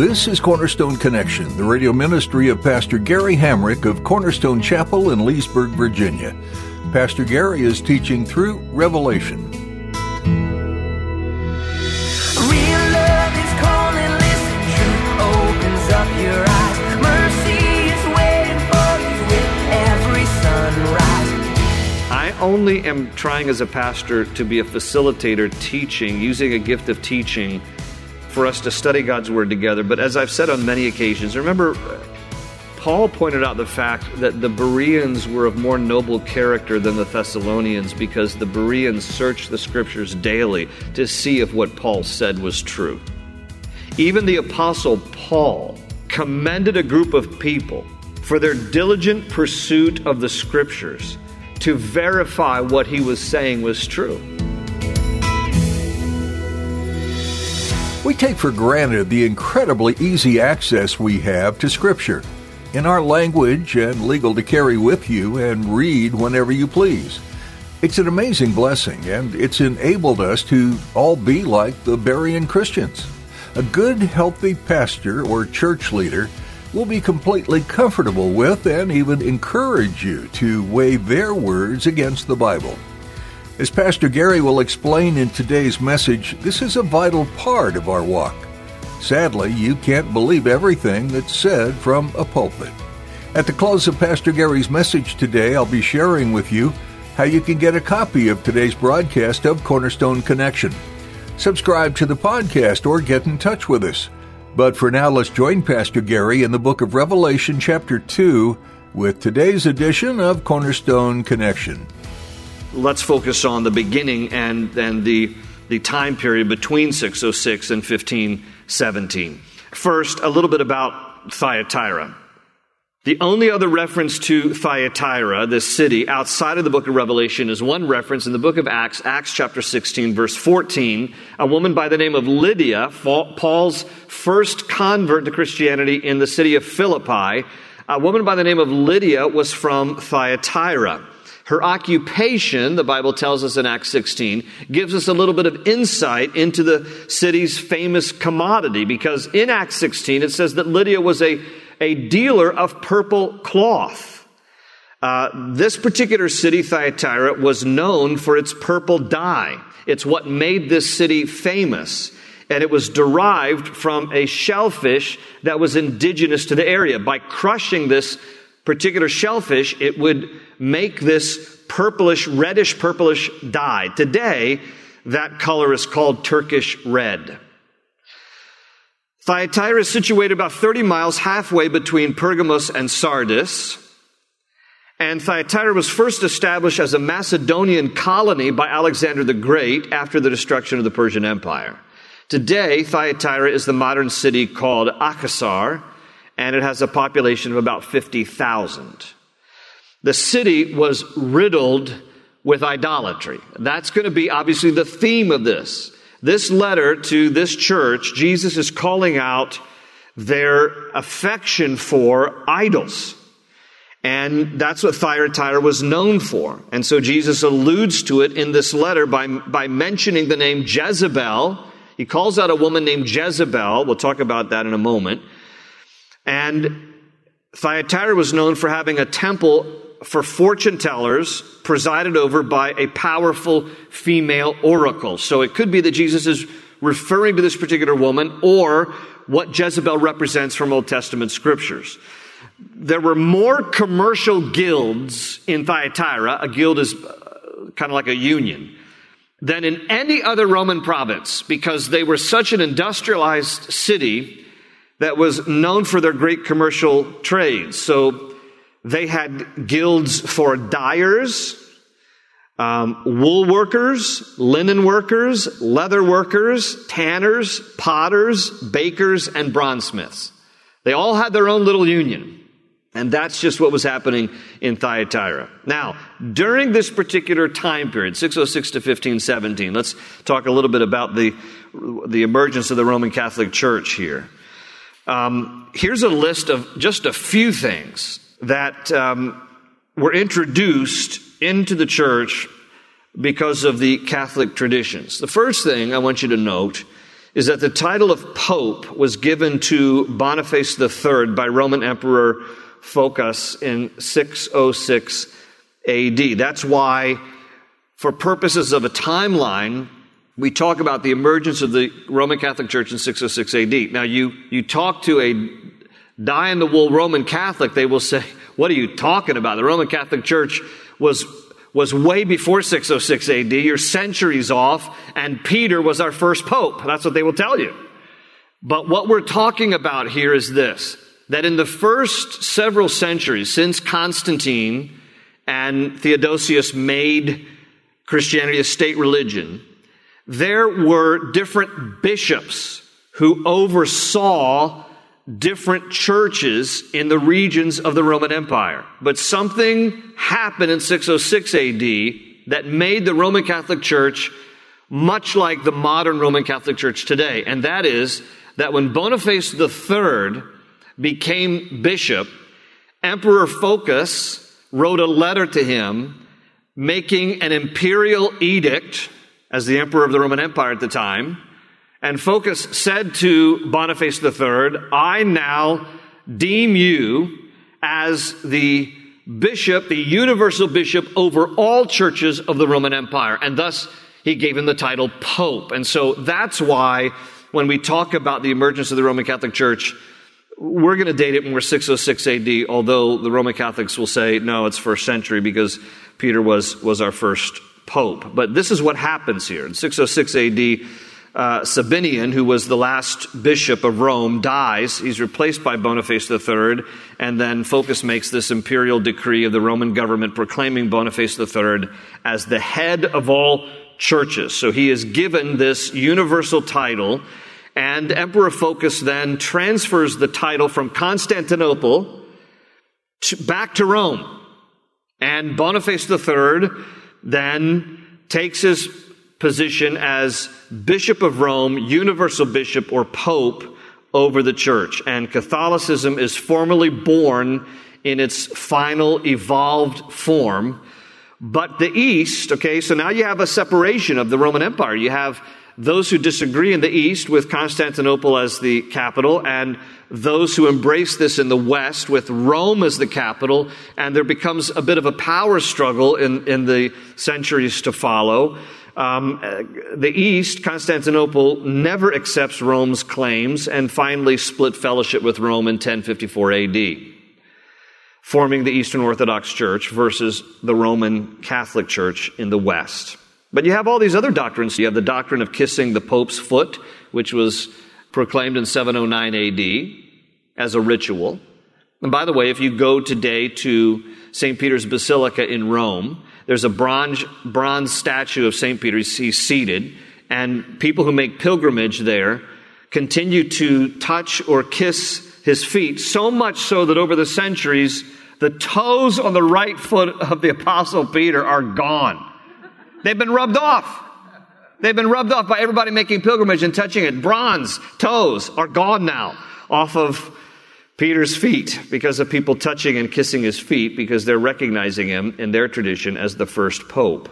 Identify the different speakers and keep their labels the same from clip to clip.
Speaker 1: This is Cornerstone Connection, the radio ministry of Pastor Gary Hamrick of Cornerstone Chapel in Leesburg, Virginia. Pastor Gary is teaching through Revelation.
Speaker 2: Real love is calling, listen, truth opens up your eyes. Mercy is waiting for you with every sunrise.
Speaker 3: I only am trying as a pastor to be a facilitator teaching, using a gift of teaching for us to study God's Word together. But as I've said on many occasions, remember, Paul pointed out the fact that the Bereans were of more noble character than the Thessalonians because the Bereans searched the Scriptures daily to see if what Paul said was true. Even the Apostle Paul commended a group of people for their diligent pursuit of the Scriptures to verify what he was saying was true.
Speaker 1: We take for granted the incredibly easy access we have to Scripture in our language and legal to carry with you and read whenever you please. It's an amazing blessing, and it's enabled us to all be like the Berean Christians. A good, healthy pastor or church leader will be completely comfortable with and even encourage you to weigh their words against the Bible. As Pastor Gary will explain in today's message, this is a vital part of our walk. Sadly, you can't believe everything that's said from a pulpit. At the close of Pastor Gary's message today, I'll be sharing with you how you can get a copy of today's broadcast of Cornerstone Connection. Subscribe to the podcast or get in touch with us. But for now, let's join Pastor Gary in the book of Revelation, chapter 2, with today's edition of Cornerstone Connection.
Speaker 3: Let's focus on the beginning and, and the, the time period between 606 and 1517. First, a little bit about Thyatira. The only other reference to Thyatira, this city, outside of the book of Revelation is one reference in the book of Acts, Acts chapter 16, verse 14. A woman by the name of Lydia, Paul's first convert to Christianity in the city of Philippi, a woman by the name of Lydia was from Thyatira. Her occupation, the Bible tells us in Acts 16, gives us a little bit of insight into the city's famous commodity because in Acts 16 it says that Lydia was a a dealer of purple cloth. Uh, this particular city, Thyatira, was known for its purple dye. It's what made this city famous. And it was derived from a shellfish that was indigenous to the area. By crushing this particular shellfish, it would make this purplish, reddish purplish dye. Today, that color is called Turkish red. Thyatira is situated about 30 miles halfway between Pergamos and Sardis. And Thyatira was first established as a Macedonian colony by Alexander the Great after the destruction of the Persian Empire. Today, Thyatira is the modern city called Akhisar, and it has a population of about 50,000. The city was riddled with idolatry. That's going to be obviously the theme of this. This letter to this church, Jesus is calling out their affection for idols. And that's what Thyatira was known for. And so Jesus alludes to it in this letter by, by mentioning the name Jezebel. He calls out a woman named Jezebel. We'll talk about that in a moment. And Thyatira was known for having a temple for fortune tellers presided over by a powerful female oracle. So it could be that Jesus is referring to this particular woman or what Jezebel represents from Old Testament scriptures. There were more commercial guilds in Thyatira. A guild is uh, kind of like a union than in any other Roman province because they were such an industrialized city that was known for their great commercial trades. So they had guilds for dyers, um, wool workers, linen workers, leather workers, tanners, potters, bakers, and bronzesmiths. They all had their own little union. And that's just what was happening in Thyatira. Now, during this particular time period, 606 to 1517, let's talk a little bit about the, the emergence of the Roman Catholic Church here. Um, here's a list of just a few things that um, were introduced into the church because of the Catholic traditions. The first thing I want you to note is that the title of Pope was given to Boniface III by Roman Emperor Phocas in 606 AD. That's why, for purposes of a timeline, we talk about the emergence of the Roman Catholic Church in 606 AD. Now, you, you talk to a die in the wool Roman Catholic, they will say, What are you talking about? The Roman Catholic Church was, was way before 606 AD. You're centuries off, and Peter was our first pope. That's what they will tell you. But what we're talking about here is this that in the first several centuries, since Constantine and Theodosius made Christianity a state religion, there were different bishops who oversaw different churches in the regions of the Roman Empire. But something happened in 606 AD that made the Roman Catholic Church much like the modern Roman Catholic Church today. And that is that when Boniface III became bishop, Emperor Phocas wrote a letter to him making an imperial edict as the emperor of the Roman Empire at the time. And Phocas said to Boniface III, I now deem you as the bishop, the universal bishop over all churches of the Roman Empire. And thus he gave him the title Pope. And so that's why when we talk about the emergence of the Roman Catholic Church, we're going to date it when we're 606 AD, although the Roman Catholics will say, no, it's first century because Peter was, was our first pope. But this is what happens here. In 606 AD, uh, Sabinian, who was the last bishop of Rome, dies. He's replaced by Boniface III, and then Phocas makes this imperial decree of the Roman government proclaiming Boniface III as the head of all churches. So he is given this universal title and Emperor Phocas then transfers the title from Constantinople to, back to Rome. And Boniface III then takes his position as Bishop of Rome, Universal Bishop or Pope over the church. And Catholicism is formally born in its final evolved form. But the East, okay, so now you have a separation of the Roman Empire. You have those who disagree in the East with Constantinople as the capital, and those who embrace this in the West with Rome as the capital, and there becomes a bit of a power struggle in, in the centuries to follow. Um, the East, Constantinople, never accepts Rome's claims and finally split fellowship with Rome in 1054 AD, forming the Eastern Orthodox Church versus the Roman Catholic Church in the West. But you have all these other doctrines. You have the doctrine of kissing the Pope's foot, which was proclaimed in 709 AD as a ritual. And by the way, if you go today to St. Peter's Basilica in Rome, there's a bronze, bronze statue of St. Peter. He's seated, and people who make pilgrimage there continue to touch or kiss his feet, so much so that over the centuries, the toes on the right foot of the Apostle Peter are gone. They've been rubbed off. They've been rubbed off by everybody making pilgrimage and touching it. Bronze toes are gone now off of Peter's feet because of people touching and kissing his feet because they're recognizing him in their tradition as the first pope.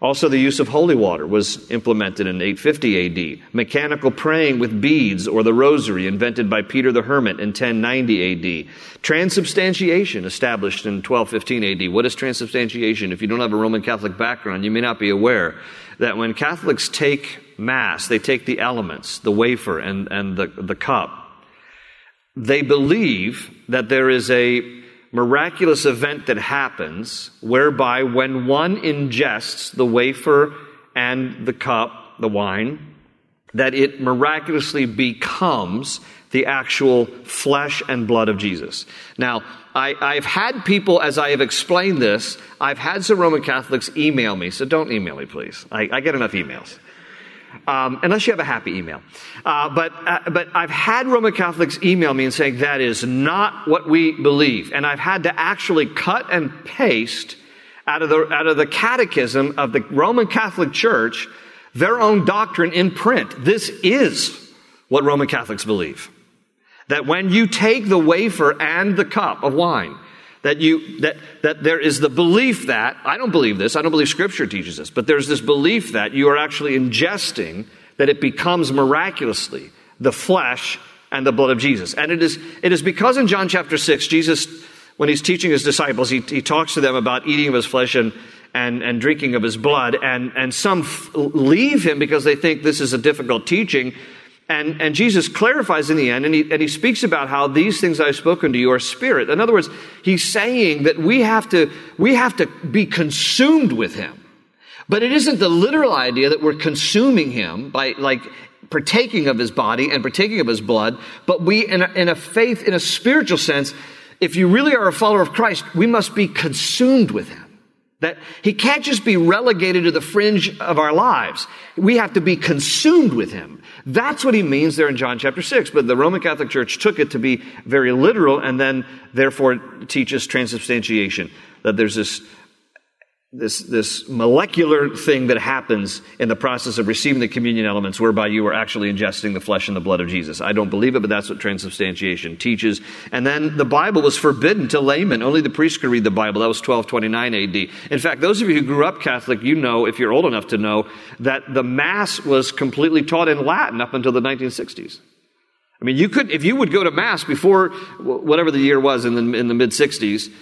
Speaker 3: Also, the use of holy water was implemented in 850 AD. Mechanical praying with beads or the rosary, invented by Peter the Hermit in 1090 AD. Transubstantiation, established in 1215 AD. What is transubstantiation? If you don't have a Roman Catholic background, you may not be aware that when Catholics take Mass, they take the elements, the wafer and, and the, the cup. They believe that there is a miraculous event that happens whereby when one ingests the wafer and the cup, the wine, that it miraculously becomes the actual flesh and blood of Jesus. Now, I, have had people, as I have explained this, I've had some Roman Catholics email me, so don't email me, please. I, I get enough emails. Um, unless you have a happy email. Uh, but, uh, but I've had Roman Catholics email me and saying that is not what we believe. And I've had to actually cut and paste out of the, out of the catechism of the Roman Catholic Church their own doctrine in print. This is what Roman Catholics believe. That when you take the wafer and the cup of wine, that you that that there is the belief that I don't believe this, I don't believe scripture teaches this, but there's this belief that you are actually ingesting that it becomes miraculously the flesh and the blood of Jesus. And it is it is because in John chapter 6 Jesus when he's teaching his disciples he, he talks to them about eating of his flesh and and, and drinking of his blood, and, and some f- leave him because they think this is a difficult teaching. And, and Jesus clarifies in the end, and he, and he speaks about how these things I've spoken to you are spirit. In other words, he's saying that we have to, we have to be consumed with him. But it isn't the literal idea that we're consuming him by like partaking of his body and partaking of his blood, but we, in a, in a faith, in a spiritual sense, if you really are a follower of Christ, we must be consumed with him. That he can't just be relegated to the fringe of our lives. We have to be consumed with him. That's what he means there in John chapter 6. But the Roman Catholic Church took it to be very literal and then therefore teaches transubstantiation. That there's this this, this molecular thing that happens in the process of receiving the communion elements whereby you are actually ingesting the flesh and the blood of Jesus. I don't believe it, but that's what transubstantiation teaches. And then the Bible was forbidden to laymen. Only the priest could read the Bible. That was 1229 AD. In fact, those of you who grew up Catholic, you know, if you're old enough to know, that the Mass was completely taught in Latin up until the 1960s. I mean, you could, if you would go to Mass before whatever the year was in the, in the mid 60s,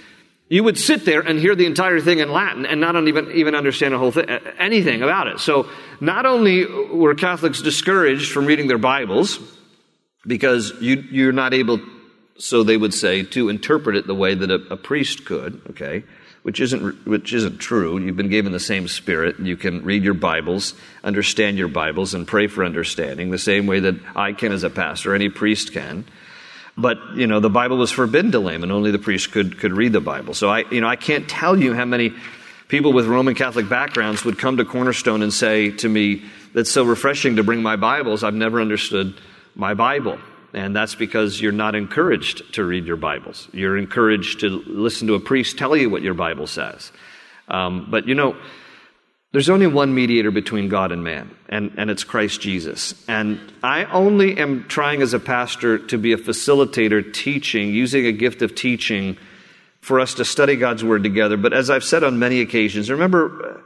Speaker 3: you would sit there and hear the entire thing in Latin and not even, even understand a whole thing, anything about it. So not only were Catholics discouraged from reading their Bibles because you, you're not able, so they would say, to interpret it the way that a, a priest could, okay, which isn't, which isn't true. You've been given the same spirit. You can read your Bibles, understand your Bibles, and pray for understanding the same way that I can as a pastor, any priest can. But, you know, the Bible was forbidden to laymen. Only the priest could, could read the Bible. So I, you know, I can't tell you how many people with Roman Catholic backgrounds would come to Cornerstone and say to me, that's so refreshing to bring my Bibles. I've never understood my Bible. And that's because you're not encouraged to read your Bibles. You're encouraged to listen to a priest tell you what your Bible says. Um, but you know, there's only one mediator between God and man, and, and it's Christ Jesus. And I only am trying as a pastor to be a facilitator teaching, using a gift of teaching for us to study God's Word together. But as I've said on many occasions, remember,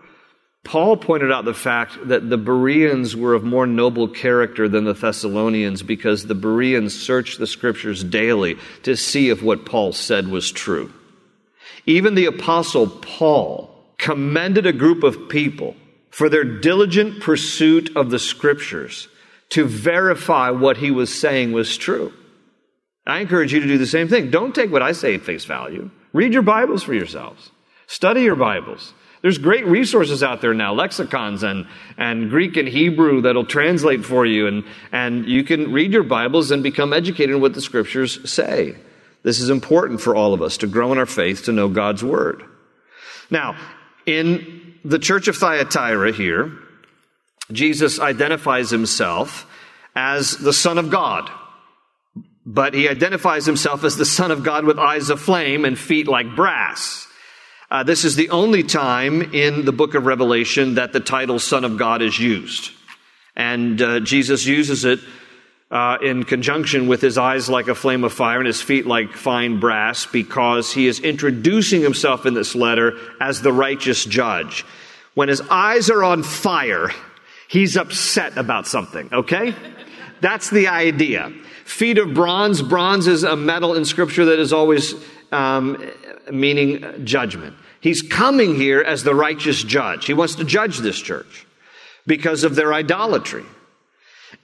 Speaker 3: Paul pointed out the fact that the Bereans were of more noble character than the Thessalonians because the Bereans searched the Scriptures daily to see if what Paul said was true. Even the Apostle Paul commended a group of people for their diligent pursuit of the scriptures to verify what he was saying was true. I encourage you to do the same thing. Don't take what I say at face value. Read your Bibles for yourselves. Study your Bibles. There's great resources out there now, lexicons and, and Greek and Hebrew that'll translate for you, and, and you can read your Bibles and become educated in what the scriptures say. This is important for all of us to grow in our faith, to know God's Word. Now, in the church of Thyatira here, Jesus identifies himself as the Son of God. But he identifies himself as the Son of God with eyes of flame and feet like brass. Uh, this is the only time in the book of Revelation that the title Son of God is used. And uh, Jesus uses it uh, in conjunction with his eyes like a flame of fire and his feet like fine brass, because he is introducing himself in this letter as the righteous judge. When his eyes are on fire, he's upset about something, okay? That's the idea. Feet of bronze. Bronze is a metal in Scripture that is always um, meaning judgment. He's coming here as the righteous judge. He wants to judge this church because of their idolatry.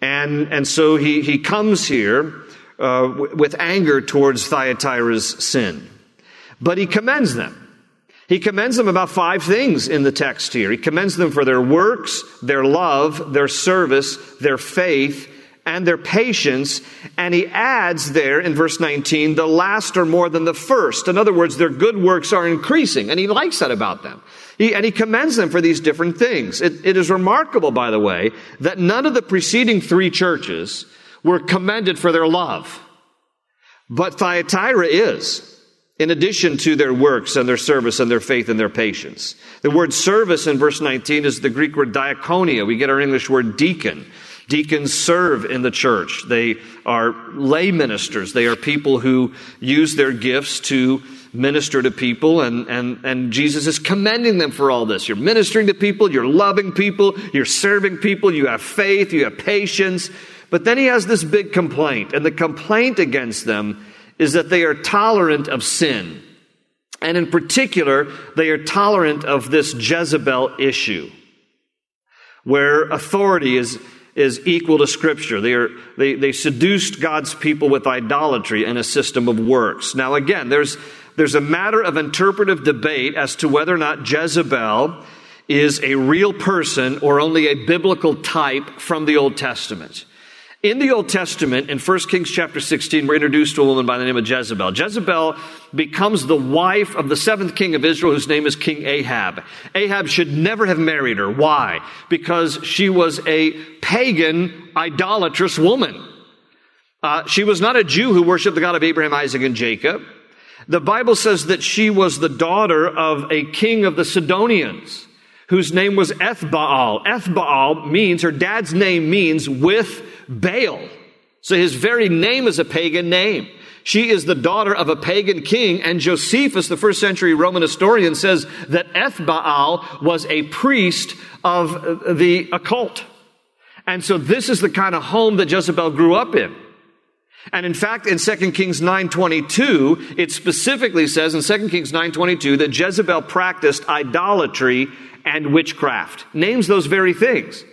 Speaker 3: And, and so he, he comes here uh, with anger towards Thyatira's sin. But he commends them. He commends them about five things in the text here. He commends them for their works, their love, their service, their faith, and their patience. And he adds there in verse 19, the last are more than the first. In other words, their good works are increasing. And he likes that about them. He, and he commends them for these different things. It, it is remarkable, by the way, that none of the preceding three churches were commended for their love. But Thyatira is in addition to their works and their service and their faith and their patience. The word service in verse 19 is the Greek word diakonia. We get our English word deacon. Deacons serve in the church. They are lay ministers. They are people who use their gifts to minister to people, and, and, and Jesus is commending them for all this. You're ministering to people, you're loving people, you're serving people, you have faith, you have patience. But then he has this big complaint, and the complaint against them is that they are tolerant of sin. And in particular, they are tolerant of this Jezebel issue, where authority is, is equal to Scripture. They, are, they, they seduced God's people with idolatry and a system of works. Now, again, there's, there's a matter of interpretive debate as to whether or not Jezebel is a real person or only a biblical type from the Old Testament. In the Old Testament, in 1 Kings chapter 16, we're introduced to a woman by the name of Jezebel. Jezebel becomes the wife of the seventh king of Israel, whose name is King Ahab. Ahab should never have married her. Why? Because she was a pagan, idolatrous woman. Uh, she was not a Jew who worshiped the God of Abraham, Isaac, and Jacob. The Bible says that she was the daughter of a king of the Sidonians whose name was Ethbaal. Ethbaal means, her dad's name means with Baal. So his very name is a pagan name. She is the daughter of a pagan king, and Josephus, the first century Roman historian, says that Ethbaal was a priest of the occult. And so this is the kind of home that Jezebel grew up in. And in fact, in 2 Kings 9.22, it specifically says in 2 Kings 9.22 that Jezebel practiced idolatry and witchcraft. Names those very things.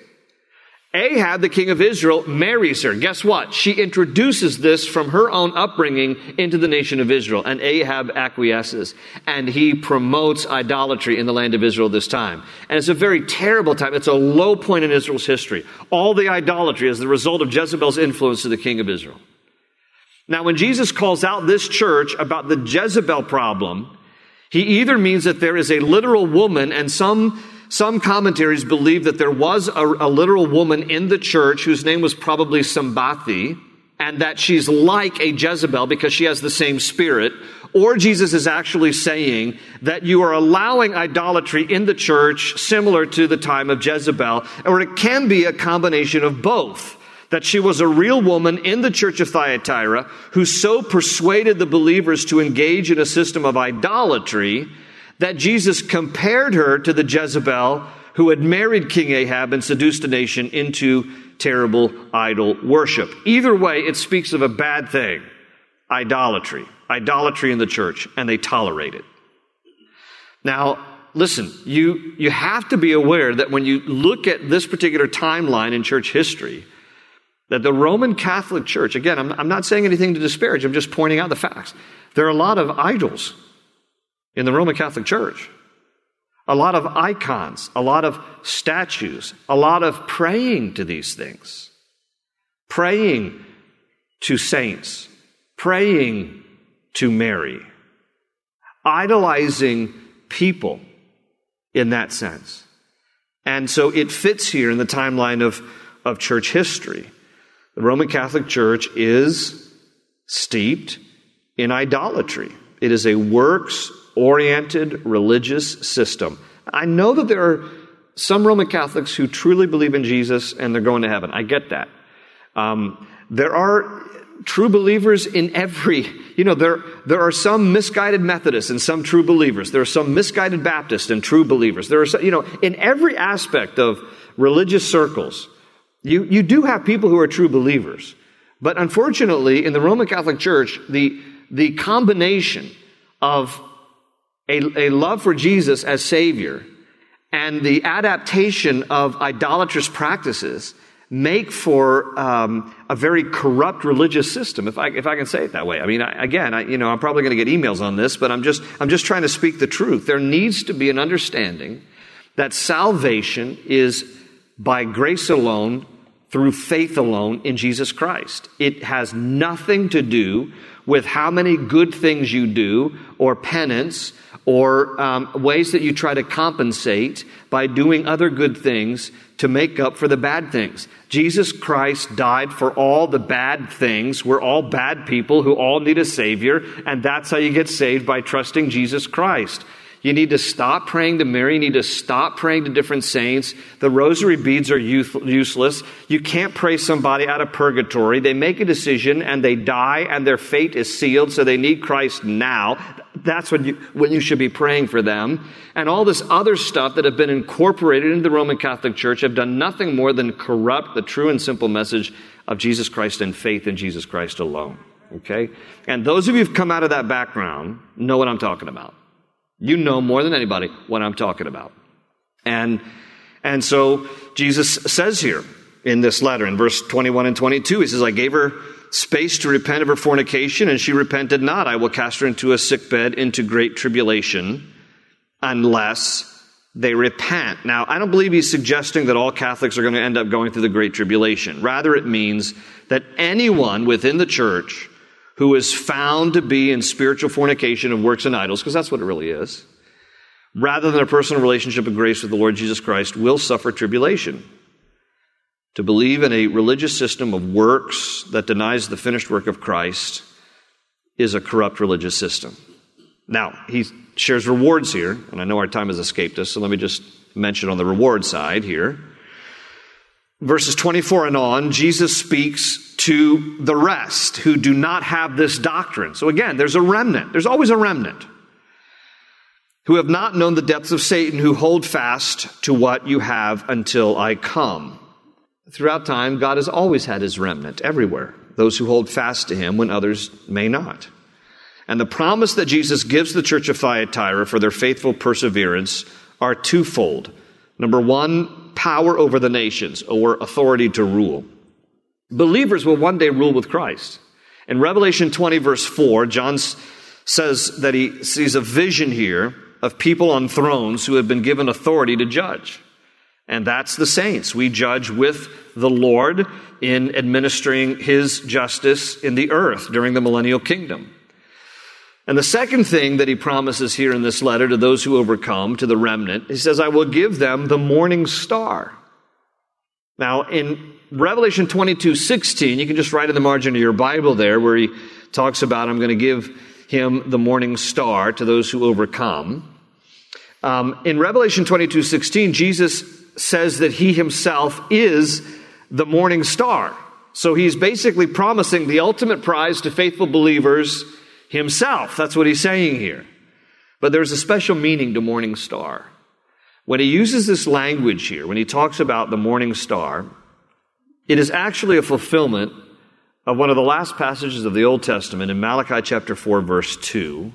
Speaker 3: Ahab, the king of Israel, marries her. Guess what? She introduces this from her own upbringing into the nation of Israel, and Ahab acquiesces, and he promotes idolatry in the land of Israel this time. And it's a very terrible time. It's a low point in Israel's history. All the idolatry is the result of Jezebel's influence to the king of Israel. Now, when Jesus calls out this church about the Jezebel problem, he either means that there is a literal woman and some some commentaries believe that there was a, a literal woman in the church whose name was probably Sambathi, and that she's like a Jezebel because she has the same spirit. Or Jesus is actually saying that you are allowing idolatry in the church similar to the time of Jezebel, or it can be a combination of both. That she was a real woman in the church of Thyatira who so persuaded the believers to engage in a system of idolatry that Jesus compared her to the Jezebel who had married King Ahab and seduced a nation into terrible idol worship. Either way, it speaks of a bad thing idolatry, idolatry in the church, and they tolerate it. Now, listen, you, you have to be aware that when you look at this particular timeline in church history, that the Roman Catholic Church, again, I'm, I'm not saying anything to disparage, I'm just pointing out the facts. There are a lot of idols in the Roman Catholic Church. A lot of icons, a lot of statues, a lot of praying to these things, praying to saints, praying to Mary, idolizing people in that sense. And so it fits here in the timeline of, of church history. The Roman Catholic Church is steeped in idolatry. It is a works oriented religious system. I know that there are some Roman Catholics who truly believe in Jesus and they're going to heaven. I get that. Um, there are true believers in every, you know, there, there are some misguided Methodists and some true believers. There are some misguided Baptists and true believers. There are, some, you know, in every aspect of religious circles, you, you do have people who are true believers. But unfortunately, in the Roman Catholic Church, the, the combination of a, a love for Jesus as Savior and the adaptation of idolatrous practices make for um, a very corrupt religious system, if I, if I can say it that way. I mean, I, again, I, you know, I'm probably going to get emails on this, but I'm just, I'm just trying to speak the truth. There needs to be an understanding that salvation is by grace alone, through faith alone in Jesus Christ. It has nothing to do with how many good things you do or penance or um, ways that you try to compensate by doing other good things to make up for the bad things. Jesus Christ died for all the bad things. We're all bad people who all need a Savior, and that's how you get saved by trusting Jesus Christ. You need to stop praying to Mary. You need to stop praying to different saints. The rosary beads are useless. You can't pray somebody out of purgatory. They make a decision and they die and their fate is sealed, so they need Christ now. That's when you, when you should be praying for them. And all this other stuff that have been incorporated into the Roman Catholic Church have done nothing more than corrupt the true and simple message of Jesus Christ and faith in Jesus Christ alone. Okay? And those of you who've come out of that background know what I'm talking about. You know more than anybody what I'm talking about. And, and so Jesus says here in this letter, in verse 21 and 22, he says, I gave her space to repent of her fornication, and she repented not. I will cast her into a sick bed, into great tribulation, unless they repent. Now, I don't believe he's suggesting that all Catholics are going to end up going through the Great Tribulation. Rather, it means that anyone within the church who is found to be in spiritual fornication of works and idols, because that's what it really is, rather than a personal relationship of grace with the Lord Jesus Christ, will suffer tribulation. To believe in a religious system of works that denies the finished work of Christ is a corrupt religious system. Now, he shares rewards here, and I know our time has escaped us, so let me just mention on the reward side here. Verses 24 and on, Jesus speaks to the rest who do not have this doctrine. So again, there's a remnant. There's always a remnant who have not known the depths of Satan, who hold fast to what you have until I come. Throughout time, God has always had his remnant everywhere, those who hold fast to him when others may not. And the promise that Jesus gives the church of Thyatira for their faithful perseverance are twofold. Number one, power over the nations or authority to rule. Believers will one day rule with Christ. In Revelation 20, verse 4, John says that he sees a vision here of people on thrones who have been given authority to judge. And that's the saints. We judge with the Lord in administering his justice in the earth during the millennial kingdom. And the second thing that he promises here in this letter to those who overcome, to the remnant, he says, I will give them the morning star. Now, in Revelation 22 16, you can just write in the margin of your Bible there where he talks about, I'm going to give him the morning star to those who overcome. Um, in Revelation 22 16, Jesus says that he himself is the morning star. So he's basically promising the ultimate prize to faithful believers himself. That's what he's saying here. But there's a special meaning to morning star. When he uses this language here, when he talks about the morning star, it is actually a fulfillment of one of the last passages of the Old Testament in Malachi chapter 4, verse 2,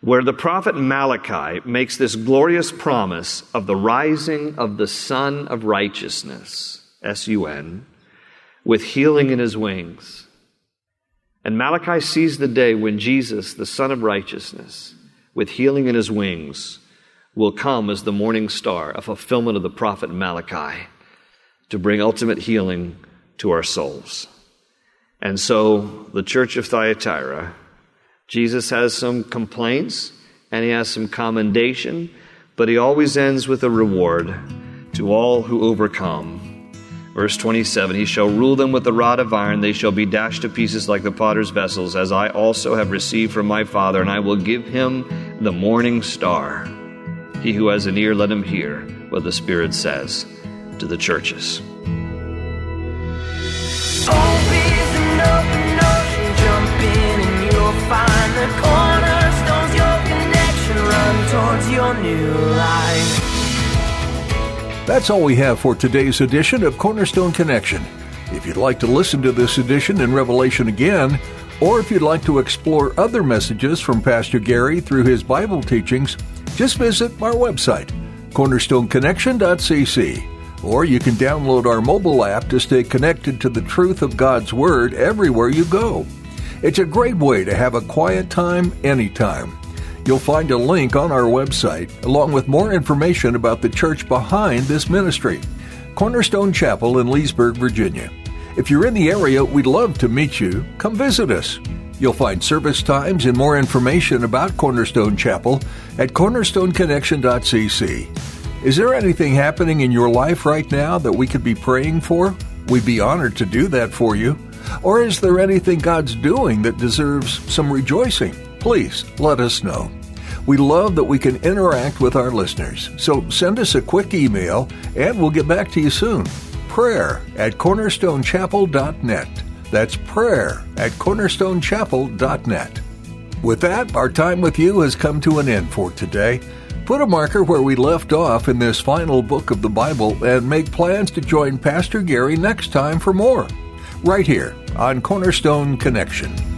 Speaker 3: where the prophet Malachi makes this glorious promise of the rising of the Sun of Righteousness, S U N, with healing in his wings. And Malachi sees the day when Jesus, the Son of Righteousness, with healing in his wings, will come as the morning star, a fulfillment of the prophet Malachi, to bring ultimate healing to our souls. And so, the church of Thyatira, Jesus has some complaints and he has some commendation, but he always ends with a reward to all who overcome Verse 27 He shall rule them with a rod of iron, they shall be dashed to pieces like the potter's vessels, as I also have received from my Father, and I will give him the morning star. He who has an ear, let him hear what the Spirit says to the churches.
Speaker 2: towards your new life.
Speaker 1: That's all we have for today's edition of Cornerstone Connection. If you'd like to listen to this edition in Revelation again, or if you'd like to explore other messages from Pastor Gary through his Bible teachings, just visit our website, cornerstoneconnection.cc. Or you can download our mobile app to stay connected to the truth of God's Word everywhere you go. It's a great way to have a quiet time anytime. You'll find a link on our website, along with more information about the church behind this ministry Cornerstone Chapel in Leesburg, Virginia. If you're in the area, we'd love to meet you. Come visit us. You'll find service times and more information about Cornerstone Chapel at cornerstoneconnection.cc. Is there anything happening in your life right now that we could be praying for? We'd be honored to do that for you. Or is there anything God's doing that deserves some rejoicing? Please let us know. We love that we can interact with our listeners, so send us a quick email and we'll get back to you soon. Prayer at cornerstonechapel.net. That's prayer at cornerstonechapel.net. With that, our time with you has come to an end for today. Put a marker where we left off in this final book of the Bible and make plans to join Pastor Gary next time for more. Right here on Cornerstone Connection.